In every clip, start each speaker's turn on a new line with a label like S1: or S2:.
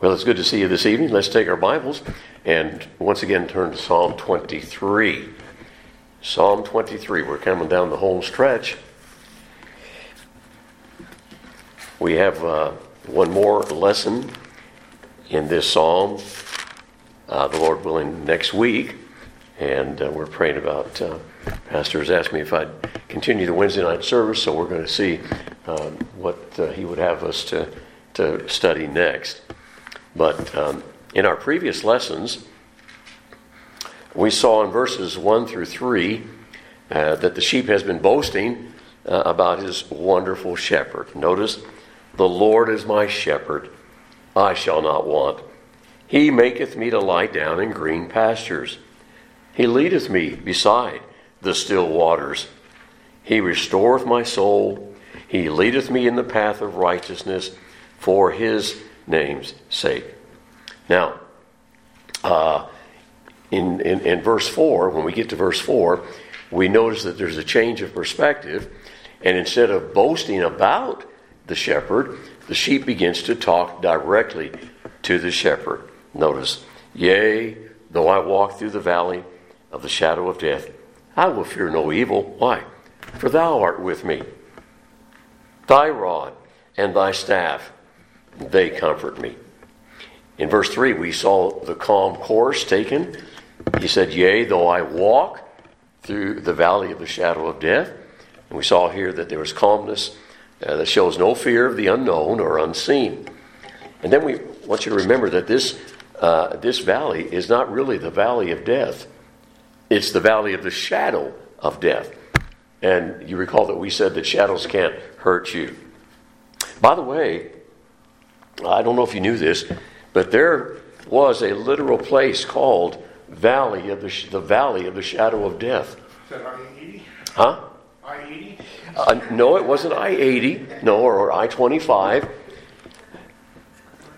S1: Well, it's good to see you this evening. Let's take our Bibles and once again turn to Psalm 23. Psalm 23. We're coming down the home stretch. We have uh, one more lesson in this psalm, uh, the Lord willing, next week. And uh, we're praying about, uh, Pastor has asked me if I'd continue the Wednesday night service, so we're going to see um, what uh, he would have us to, to study next. But um, in our previous lessons, we saw in verses 1 through 3 uh, that the sheep has been boasting uh, about his wonderful shepherd. Notice, the Lord is my shepherd, I shall not want. He maketh me to lie down in green pastures. He leadeth me beside the still waters. He restoreth my soul. He leadeth me in the path of righteousness for his name's sake. Now, uh, in, in, in verse 4, when we get to verse 4, we notice that there's a change of perspective. And instead of boasting about the shepherd, the sheep begins to talk directly to the shepherd. Notice, Yea, though I walk through the valley of the shadow of death, I will fear no evil. Why? For thou art with me. Thy rod and thy staff, they comfort me. In verse 3, we saw the calm course taken. He said, Yea, though I walk through the valley of the shadow of death. And we saw here that there was calmness uh, that shows no fear of the unknown or unseen. And then we want you to remember that this, uh, this valley is not really the valley of death, it's the valley of the shadow of death. And you recall that we said that shadows can't hurt you. By the way, I don't know if you knew this, but there was a literal place called Valley of the, the Valley of the Shadow of Death.
S2: Is that I-80?
S1: Huh?
S2: I-80?
S1: Uh, no, it wasn't I 80, no, or, or I 25.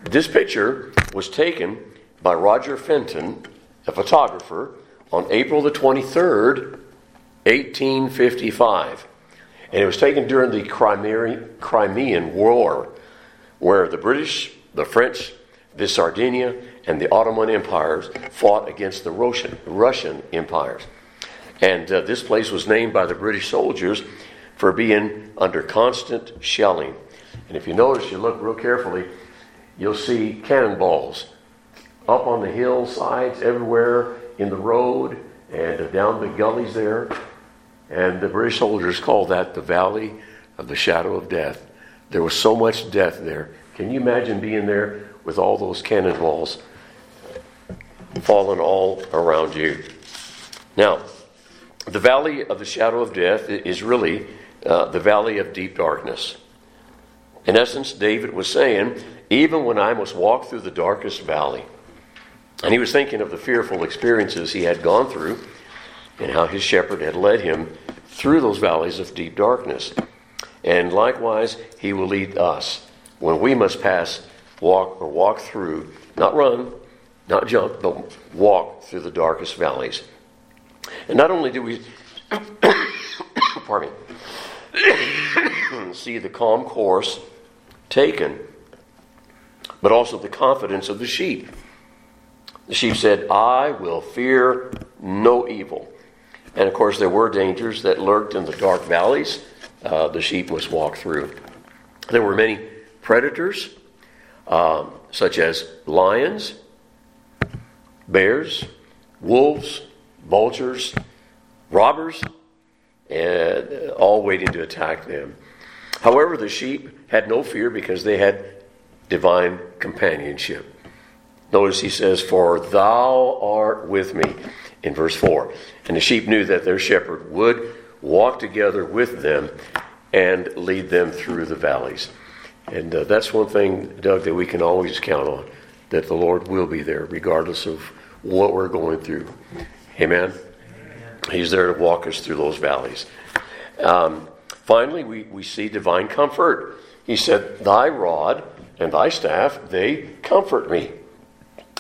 S1: This picture was taken by Roger Fenton, a photographer, on April the 23rd, 1855. And it was taken during the Crimean, Crimean War, where the British, the French, the Sardinia, and the Ottoman empires fought against the Russian, Russian empires. And uh, this place was named by the British soldiers for being under constant shelling. And if you notice, you look real carefully, you'll see cannonballs up on the hillsides, everywhere in the road, and uh, down the gullies there. And the British soldiers called that the Valley of the Shadow of Death. There was so much death there. Can you imagine being there with all those cannonballs falling all around you? Now, the Valley of the Shadow of Death is really uh, the Valley of Deep Darkness. In essence, David was saying, even when I must walk through the darkest valley, and he was thinking of the fearful experiences he had gone through and how his shepherd had led him through those valleys of deep darkness. And likewise, he will lead us when we must pass, walk, or walk through, not run, not jump, but walk through the darkest valleys. And not only do we, pardon me, see the calm course taken, but also the confidence of the sheep. The sheep said, I will fear no evil. And of course, there were dangers that lurked in the dark valleys uh, the sheep must walk through. There were many predators, um, such as lions, bears, wolves, vultures, robbers, and all waiting to attack them. However, the sheep had no fear because they had divine companionship. Notice he says, For thou art with me, in verse 4. And the sheep knew that their shepherd would walk together with them and lead them through the valleys. And uh, that's one thing, Doug, that we can always count on that the Lord will be there regardless of what we're going through. Amen? He's there to walk us through those valleys. Um, finally, we, we see divine comfort. He said, Thy rod and thy staff, they comfort me.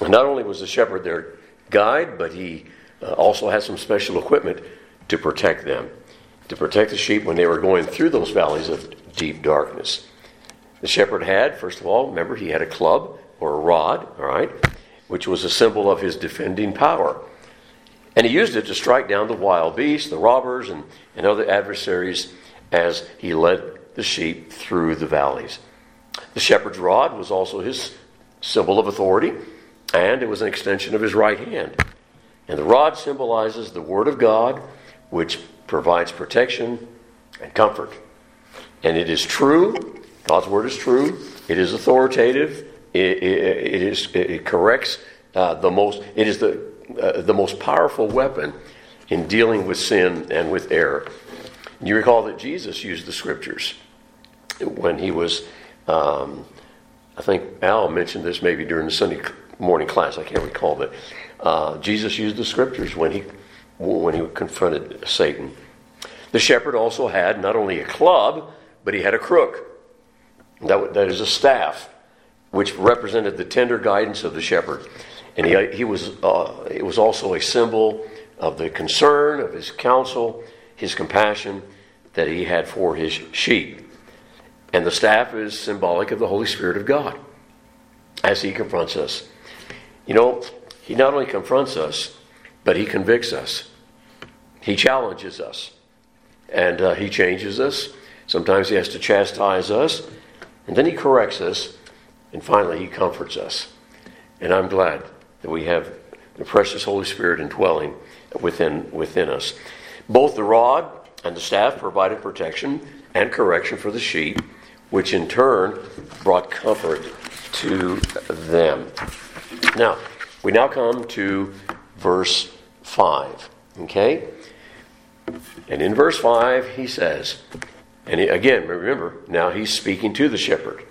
S1: And not only was the shepherd their guide, but he uh, also had some special equipment to protect them, to protect the sheep when they were going through those valleys of deep darkness. The shepherd had, first of all, remember, he had a club or a rod, all right, which was a symbol of his defending power. And he used it to strike down the wild beasts, the robbers, and, and other adversaries as he led the sheep through the valleys. The shepherd's rod was also his symbol of authority, and it was an extension of his right hand. And the rod symbolizes the Word of God, which provides protection and comfort. And it is true, God's Word is true, it is authoritative, it, it, it, is, it corrects uh, the most, it is the, uh, the most powerful weapon in dealing with sin and with error. You recall that Jesus used the scriptures when he was, um, I think Al mentioned this maybe during the Sunday morning class, I can't recall, but uh, Jesus used the scriptures when he, when he confronted Satan. The shepherd also had not only a club, but he had a crook. That, that is a staff, which represented the tender guidance of the shepherd. And he, he was, uh, it was also a symbol of the concern, of his counsel, his compassion that he had for his sheep. And the staff is symbolic of the Holy Spirit of God as he confronts us. You know, he not only confronts us, but he convicts us. He challenges us. And uh, he changes us. Sometimes he has to chastise us. And then he corrects us. And finally, he comforts us. And I'm glad that we have the precious Holy Spirit indwelling within, within us. Both the rod and the staff provided protection and correction for the sheep, which in turn brought comfort to them. Now, we now come to verse 5. Okay? And in verse 5, he says, and he, again, remember, now he's speaking to the shepherd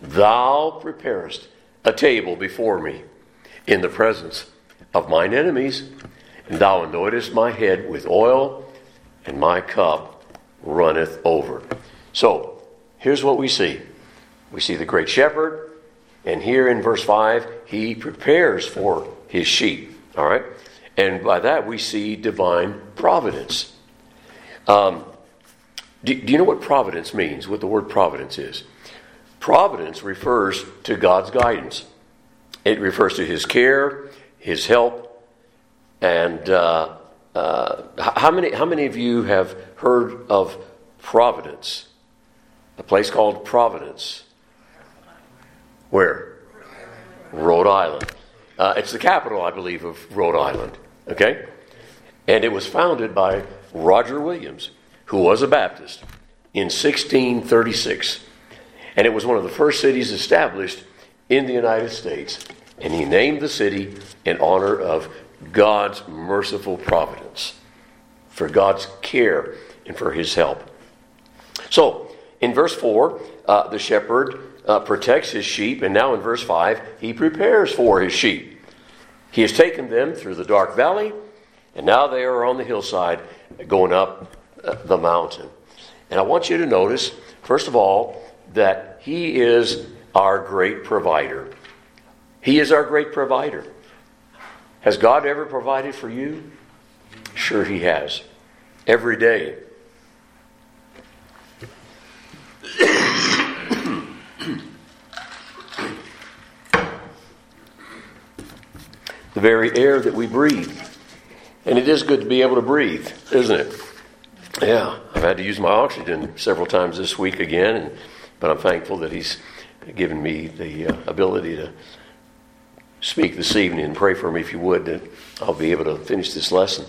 S1: Thou preparest a table before me in the presence of mine enemies, and thou anointest my head with oil, and my cup runneth over. So, here's what we see we see the great shepherd, and here in verse 5, he prepares for his sheep. All right? And by that, we see divine providence. Um, do, do you know what providence means? What the word providence is? Providence refers to God's guidance. It refers to His care, His help, and uh, uh, how many how many of you have heard of Providence? A place called Providence. Where? Rhode Island. Uh, it's the capital, I believe, of Rhode Island. Okay, and it was founded by Roger Williams, who was a Baptist, in 1636, and it was one of the first cities established in the United States and he named the city in honor of God's merciful providence, for God's care and for his help. So, in verse 4, uh, the shepherd uh, protects his sheep, and now in verse 5, he prepares for his sheep. He has taken them through the dark valley, and now they are on the hillside going up uh, the mountain. And I want you to notice, first of all, that he is our great provider. He is our great provider. Has God ever provided for you? Sure, He has. Every day. the very air that we breathe. And it is good to be able to breathe, isn't it? Yeah, I've had to use my oxygen several times this week again, and, but I'm thankful that He's given me the uh, ability to speak this evening and pray for me if you would that I'll be able to finish this lesson.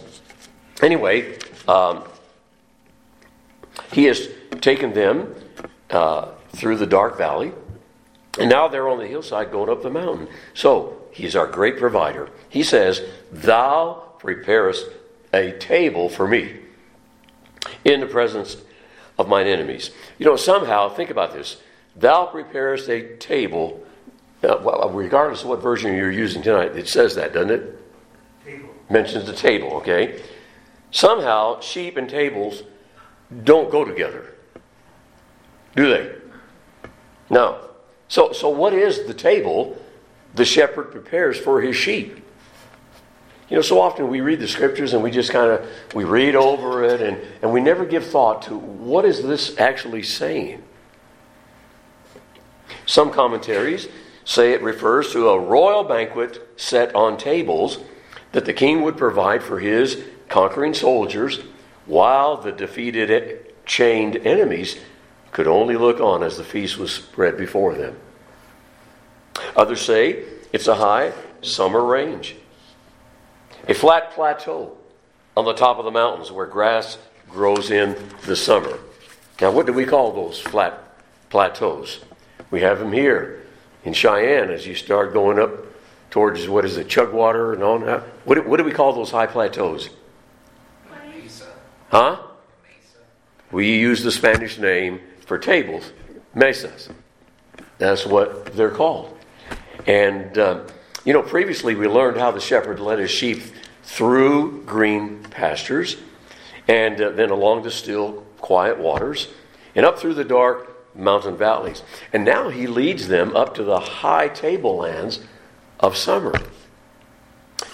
S1: Anyway, um, he has taken them uh, through the dark valley, and now they're on the hillside going up the mountain. So he's our great provider. He says, Thou preparest a table for me in the presence of mine enemies. You know, somehow, think about this. Thou preparest a table uh, regardless of what version you're using tonight, it says that, doesn't it? Table. Mentions the table, okay? Somehow, sheep and tables don't go together. Do they? No. So, so what is the table the shepherd prepares for his sheep? You know, so often we read the scriptures and we just kind of we read over it and, and we never give thought to what is this actually saying? Some commentaries say it refers to a royal banquet set on tables that the king would provide for his conquering soldiers while the defeated chained enemies could only look on as the feast was spread before them. Others say it's a high summer range, a flat plateau on the top of the mountains where grass grows in the summer. Now, what do we call those flat plateaus? We have them here in Cheyenne as you start going up towards what is it, Chugwater and on that. What do, what do we call those high plateaus?
S3: Mesa.
S1: Huh?
S3: Mesa.
S1: We use the Spanish name for tables, mesas. That's what they're called. And, uh, you know, previously we learned how the shepherd led his sheep through green pastures and uh, then along the still, quiet waters and up through the dark mountain valleys. And now he leads them up to the high tablelands of summer.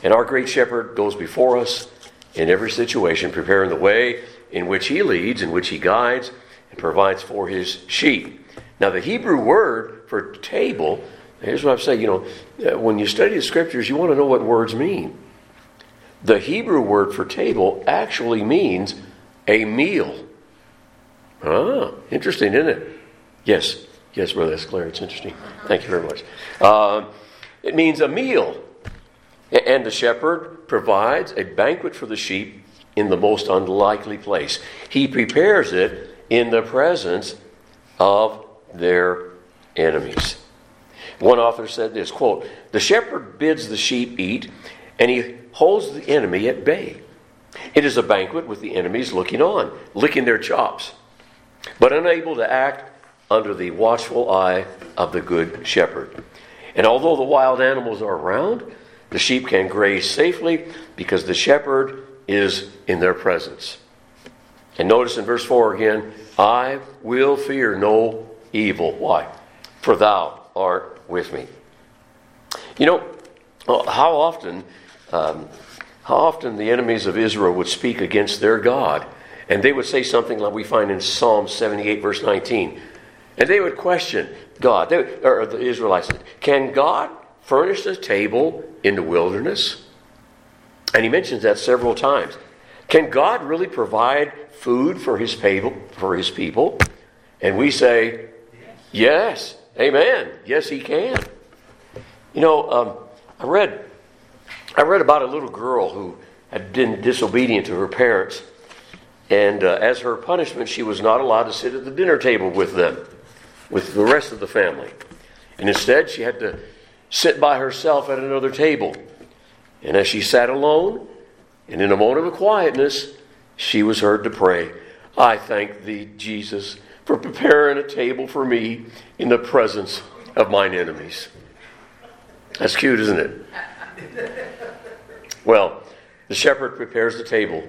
S1: And our great shepherd goes before us in every situation, preparing the way in which he leads, in which he guides, and provides for his sheep. Now, the Hebrew word for table, here's what I'm saying, you know, uh, when you study the scriptures, you want to know what words mean. The Hebrew word for table actually means a meal. Ah, interesting, isn't it? Yes, yes, Brother Esclair, it's interesting. Thank you very much. Uh, it means a meal. And the shepherd provides a banquet for the sheep in the most unlikely place. He prepares it in the presence of their enemies. One author said this quote, The shepherd bids the sheep eat, and he holds the enemy at bay. It is a banquet with the enemies looking on, licking their chops, but unable to act under the watchful eye of the good shepherd. And although the wild animals are around, the sheep can graze safely because the shepherd is in their presence. And notice in verse 4 again, I will fear no evil. Why? For thou art with me. You know, how often, um, how often the enemies of Israel would speak against their God, and they would say something like we find in Psalm 78, verse 19. And they would question God, they, or the Israelites, can God furnish a table in the wilderness? And he mentions that several times. Can God really provide food for his people? For his people? And we say, yes, amen. Yes, he can. You know, um, I read, I read about a little girl who had been disobedient to her parents, and uh, as her punishment, she was not allowed to sit at the dinner table with them, with the rest of the family, and instead she had to sit by herself at another table. And as she sat alone, and in a moment of quietness, she was heard to pray, I thank thee, Jesus, for preparing a table for me in the presence of mine enemies. That's cute, isn't it? Well, the shepherd prepares the table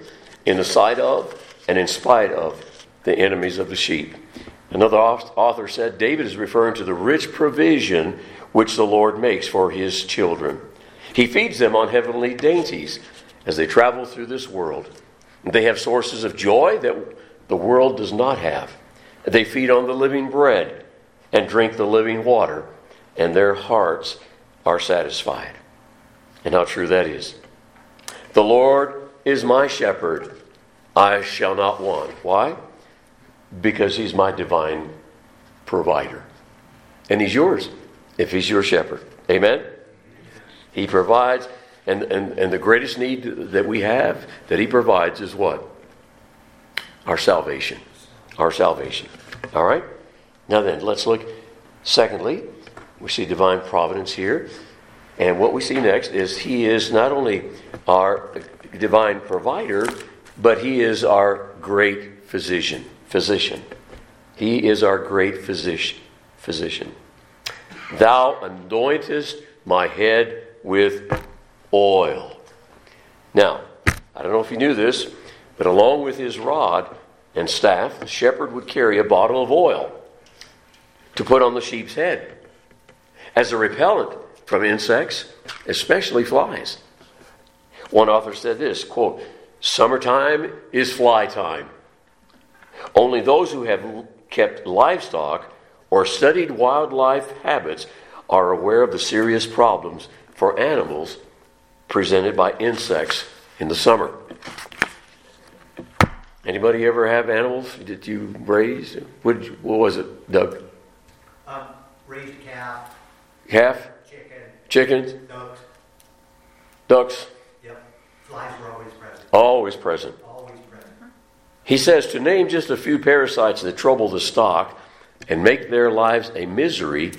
S1: in the sight of and in spite of the enemies of the sheep. Another author said David is referring to the rich provision which the Lord makes for his children. He feeds them on heavenly dainties as they travel through this world. They have sources of joy that the world does not have. They feed on the living bread and drink the living water, and their hearts are satisfied. And how true that is. The Lord is my shepherd, I shall not want. Why? Because he's my divine provider. And he's yours if he's your shepherd. Amen? He provides, and, and, and the greatest need that we have that he provides is what? Our salvation. Our salvation. All right? Now then, let's look. Secondly, we see divine providence here. And what we see next is he is not only our divine provider, but he is our great physician. Physician. He is our great physician. Physician. Thou anointest my head with oil. Now, I don't know if you knew this, but along with his rod and staff, the shepherd would carry a bottle of oil to put on the sheep's head as a repellent from insects, especially flies. One author said this quote, Summertime is fly time. Only those who have kept livestock or studied wildlife habits are aware of the serious problems for animals presented by insects in the summer. Anybody ever have animals that you raised? What, you- what was it, Doug?
S4: Um, raised a calf,
S1: Calf,
S4: chicken,
S1: chickens,
S4: ducks,
S1: ducks,
S4: yep. Flies were always present,
S1: always present.
S4: always present.
S1: He says to name just a few parasites that trouble the stock and make their lives a misery,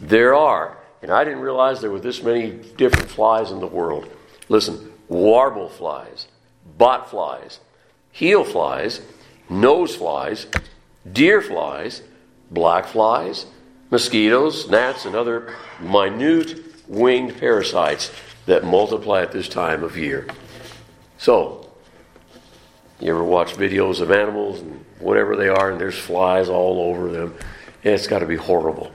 S1: there are. And I didn't realize there were this many different flies in the world. Listen, warble flies, bot flies, heel flies, nose flies, deer flies, black flies, mosquitoes, gnats, and other minute winged parasites that multiply at this time of year. So, you ever watch videos of animals and whatever they are, and there's flies all over them? It's got to be horrible.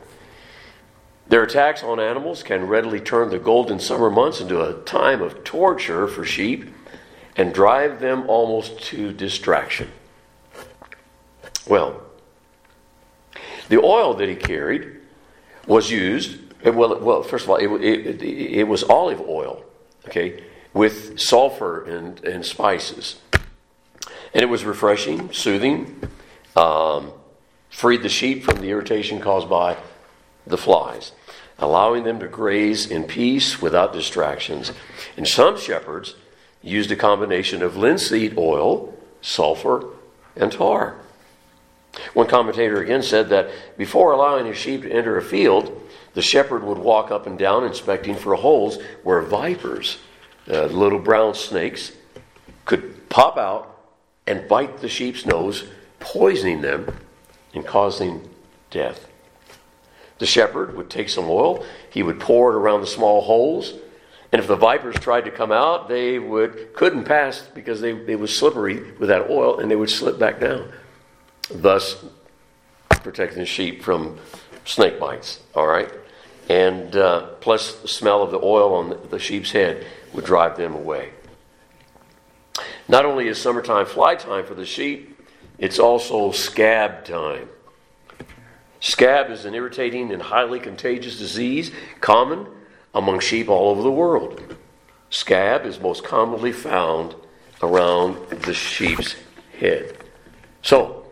S1: Their attacks on animals can readily turn the golden summer months into a time of torture for sheep and drive them almost to distraction. Well, the oil that he carried was used, well, well first of all, it, it, it was olive oil, okay, with sulfur and, and spices. And it was refreshing, soothing, um, freed the sheep from the irritation caused by the flies, allowing them to graze in peace without distractions. And some shepherds used a combination of linseed oil, sulfur, and tar. One commentator again said that before allowing his sheep to enter a field, the shepherd would walk up and down inspecting for holes where vipers, uh, little brown snakes, could pop out and bite the sheep's nose, poisoning them and causing death. The shepherd would take some oil, he would pour it around the small holes, and if the vipers tried to come out, they would couldn't pass because they, they was slippery with that oil and they would slip back down. Thus protecting the sheep from snake bites. All right? And uh, plus the smell of the oil on the, the sheep's head would drive them away. Not only is summertime fly time for the sheep, it's also scab time. Scab is an irritating and highly contagious disease common among sheep all over the world. Scab is most commonly found around the sheep's head. So,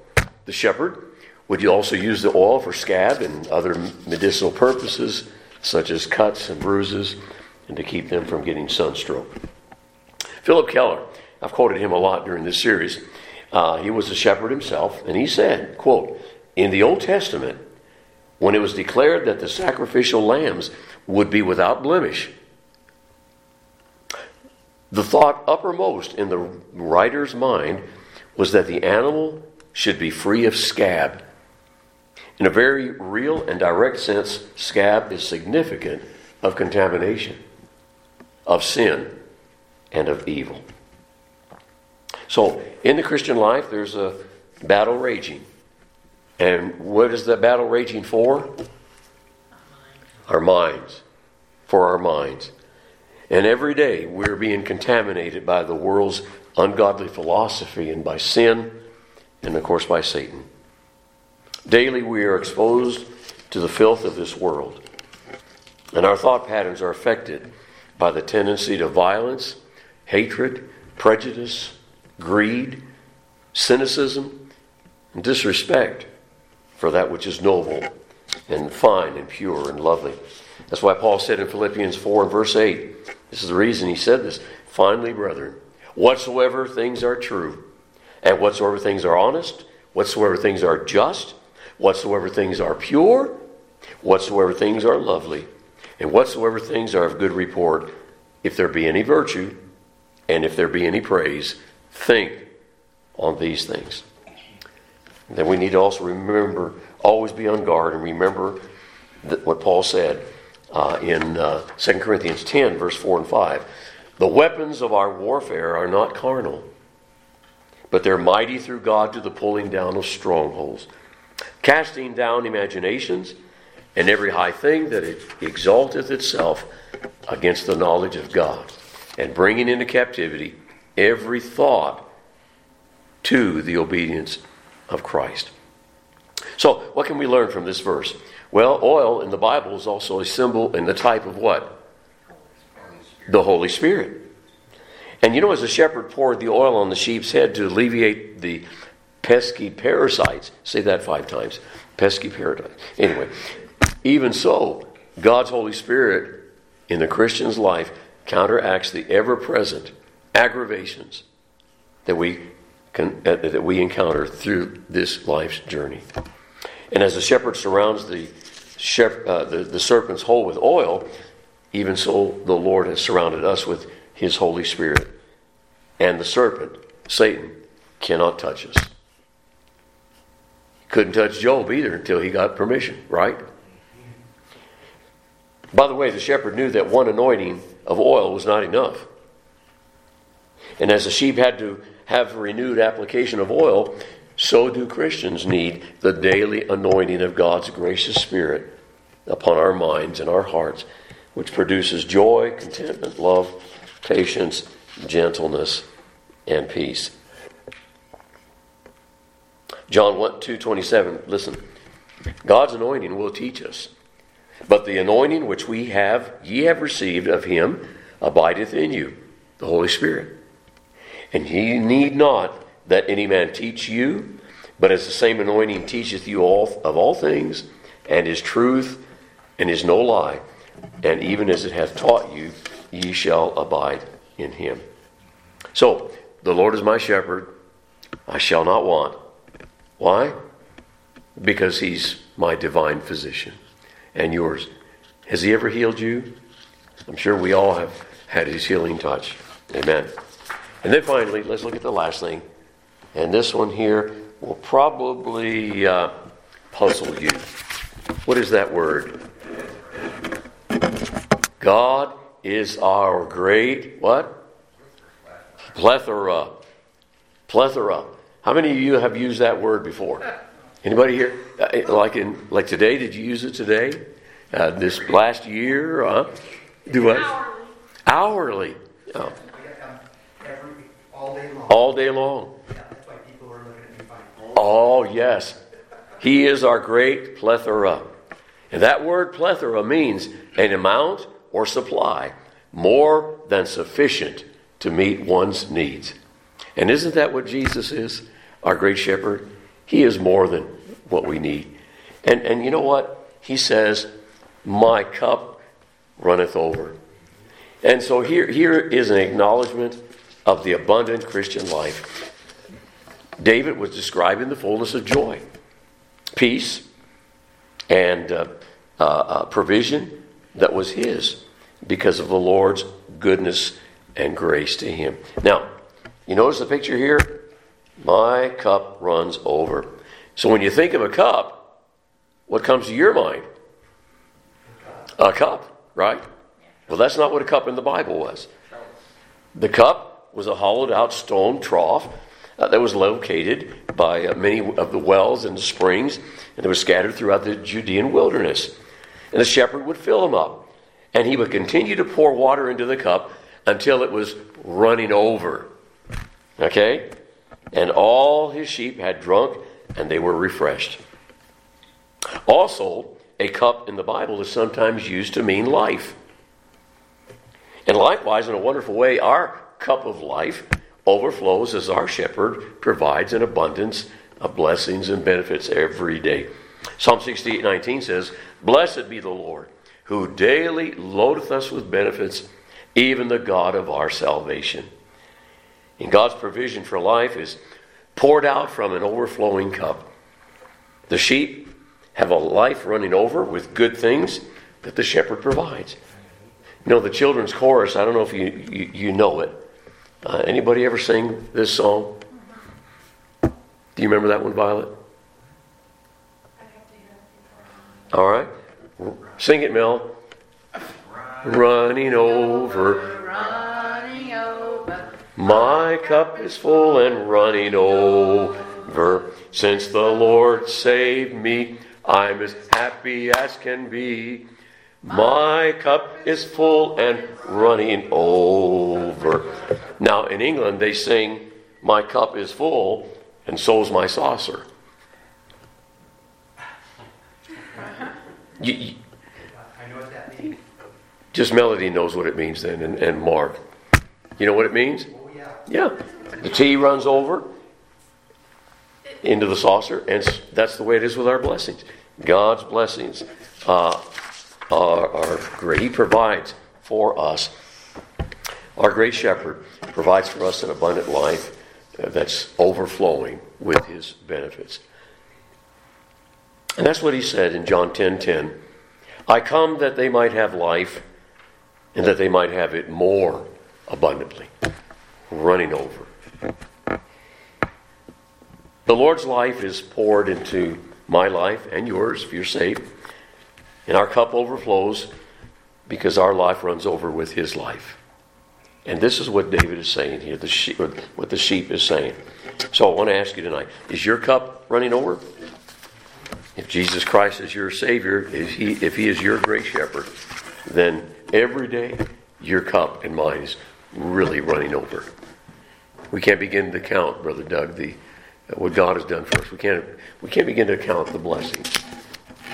S1: the shepherd would also use the oil for scab and other medicinal purposes, such as cuts and bruises, and to keep them from getting sunstroke. Phillip Keller, I've quoted him a lot during this series. Uh, he was a shepherd himself, and he said, quote, In the Old Testament, when it was declared that the sacrificial lambs would be without blemish, the thought uppermost in the writer's mind was that the animal should be free of scab. In a very real and direct sense, scab is significant of contamination, of sin, and of evil. So, in the Christian life, there's a battle raging. And what is that battle raging for? Our minds. For our minds. And every day we're being contaminated by the world's ungodly philosophy and by sin, and of course by Satan. Daily we are exposed to the filth of this world. And our thought patterns are affected by the tendency to violence, hatred, prejudice, greed, cynicism, and disrespect for that which is noble and fine and pure and lovely. That's why Paul said in Philippians 4 and verse 8, this is the reason he said this. Finally, brethren, whatsoever things are true, and whatsoever things are honest, whatsoever things are just, whatsoever things are pure, whatsoever things are lovely, and whatsoever things are of good report, if there be any virtue, and if there be any praise, think on these things. And then we need to also remember, always be on guard, and remember what Paul said uh, in uh, 2 Corinthians 10, verse 4 and 5. The weapons of our warfare are not carnal, but they're mighty through God to the pulling down of strongholds, casting down imaginations and every high thing that it exalteth itself against the knowledge of God, and bringing into captivity every thought to the obedience of Christ. So, what can we learn from this verse? Well, oil in the Bible is also a symbol and the type of what? The Holy Spirit. And you know, as the shepherd poured the oil on the sheep's head to alleviate the pesky parasites, say that five times pesky parasites. Anyway, even so, God's Holy Spirit in the Christian's life counteracts the ever present aggravations that we, can, uh, that we encounter through this life's journey. And as the shepherd surrounds the, shep- uh, the, the serpent's hole with oil, even so the Lord has surrounded us with his Holy Spirit. And the serpent, Satan, cannot touch us. Couldn't touch Job either until he got permission, right? By the way, the shepherd knew that one anointing of oil was not enough. And as the sheep had to have renewed application of oil, so do Christians need the daily anointing of God's gracious Spirit upon our minds and our hearts, which produces joy, contentment, love, patience, gentleness, and peace. John one 2:27 listen God's anointing will teach us but the anointing which we have ye have received of him abideth in you the Holy Spirit and ye need not that any man teach you but as the same anointing teacheth you all of all things and is truth and is no lie and even as it hath taught you ye shall abide in him so the Lord is my shepherd I shall not want why? Because he's my divine physician and yours. Has he ever healed you? I'm sure we all have had his healing touch. Amen. And then finally, let's look at the last thing. And this one here will probably uh, puzzle you. What is that word? God is our great what? Plethora. Plethora. How many of you have used that word before? Anybody here? Uh, like in like today? Did you use it today? Uh, this last year? Uh, do what?
S5: Hourly.
S1: Hourly. Oh,
S4: all day long.
S1: all day long.
S4: Yeah, that's why people are looking at me funny.
S1: Oh yes, He is our great plethora, and that word plethora means an amount or supply more than sufficient to meet one's needs. And isn't that what Jesus is, our great shepherd? He is more than what we need. And, and you know what? He says, My cup runneth over. And so here, here is an acknowledgement of the abundant Christian life. David was describing the fullness of joy, peace, and uh, uh, uh, provision that was his because of the Lord's goodness and grace to him. Now, you notice the picture here? My cup runs over. So when you think of a cup, what comes to your mind? A cup, right? Well, that's not what a cup in the Bible was. The cup was a hollowed out stone trough uh, that was located by uh, many of the wells and the springs, and it was scattered throughout the Judean wilderness. And the shepherd would fill them up, and he would continue to pour water into the cup until it was running over. Okay? And all his sheep had drunk and they were refreshed. Also, a cup in the Bible is sometimes used to mean life. And likewise, in a wonderful way, our cup of life overflows as our shepherd provides an abundance of blessings and benefits every day. Psalm 68 19 says, Blessed be the Lord, who daily loadeth us with benefits, even the God of our salvation. And God's provision for life is poured out from an overflowing cup. The sheep have a life running over with good things that the shepherd provides. You know, the children's chorus, I don't know if you, you, you know it. Uh, anybody ever sing this song? Do you remember that one, Violet? All right. Sing it, Mel. Running over.
S5: Running over.
S1: My cup is full and running over. Since the Lord saved me, I'm as happy as can be. My cup is full and running over. Now, in England, they sing, My cup is full, and so's my saucer. You, you,
S4: I know what that means.
S1: just Melody knows what it means then, and, and Mark. You know what it means?
S4: Oh, yeah.
S1: Yeah. The tea runs over into the saucer, and that's the way it is with our blessings. God's blessings uh, are, are great. He provides for us. Our great shepherd provides for us an abundant life uh, that's overflowing with his benefits. And that's what he said in John 10 10. I come that they might have life and that they might have it more abundantly, running over. The Lord's life is poured into my life and yours if you're saved. And our cup overflows because our life runs over with his life. And this is what David is saying here, the sheep, what the sheep is saying. So I want to ask you tonight is your cup running over? If Jesus Christ is your Savior, if he, if he is your great shepherd, then every day your cup and mine is really running over. We can't begin to count, Brother Doug, the what God has done for us. We can't we can't begin to count the blessings,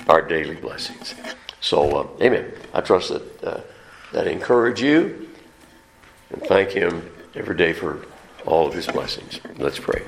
S1: our daily blessings. So, uh, Amen. I trust that uh, that encourage you, and thank Him every day for all of His blessings. Let's pray.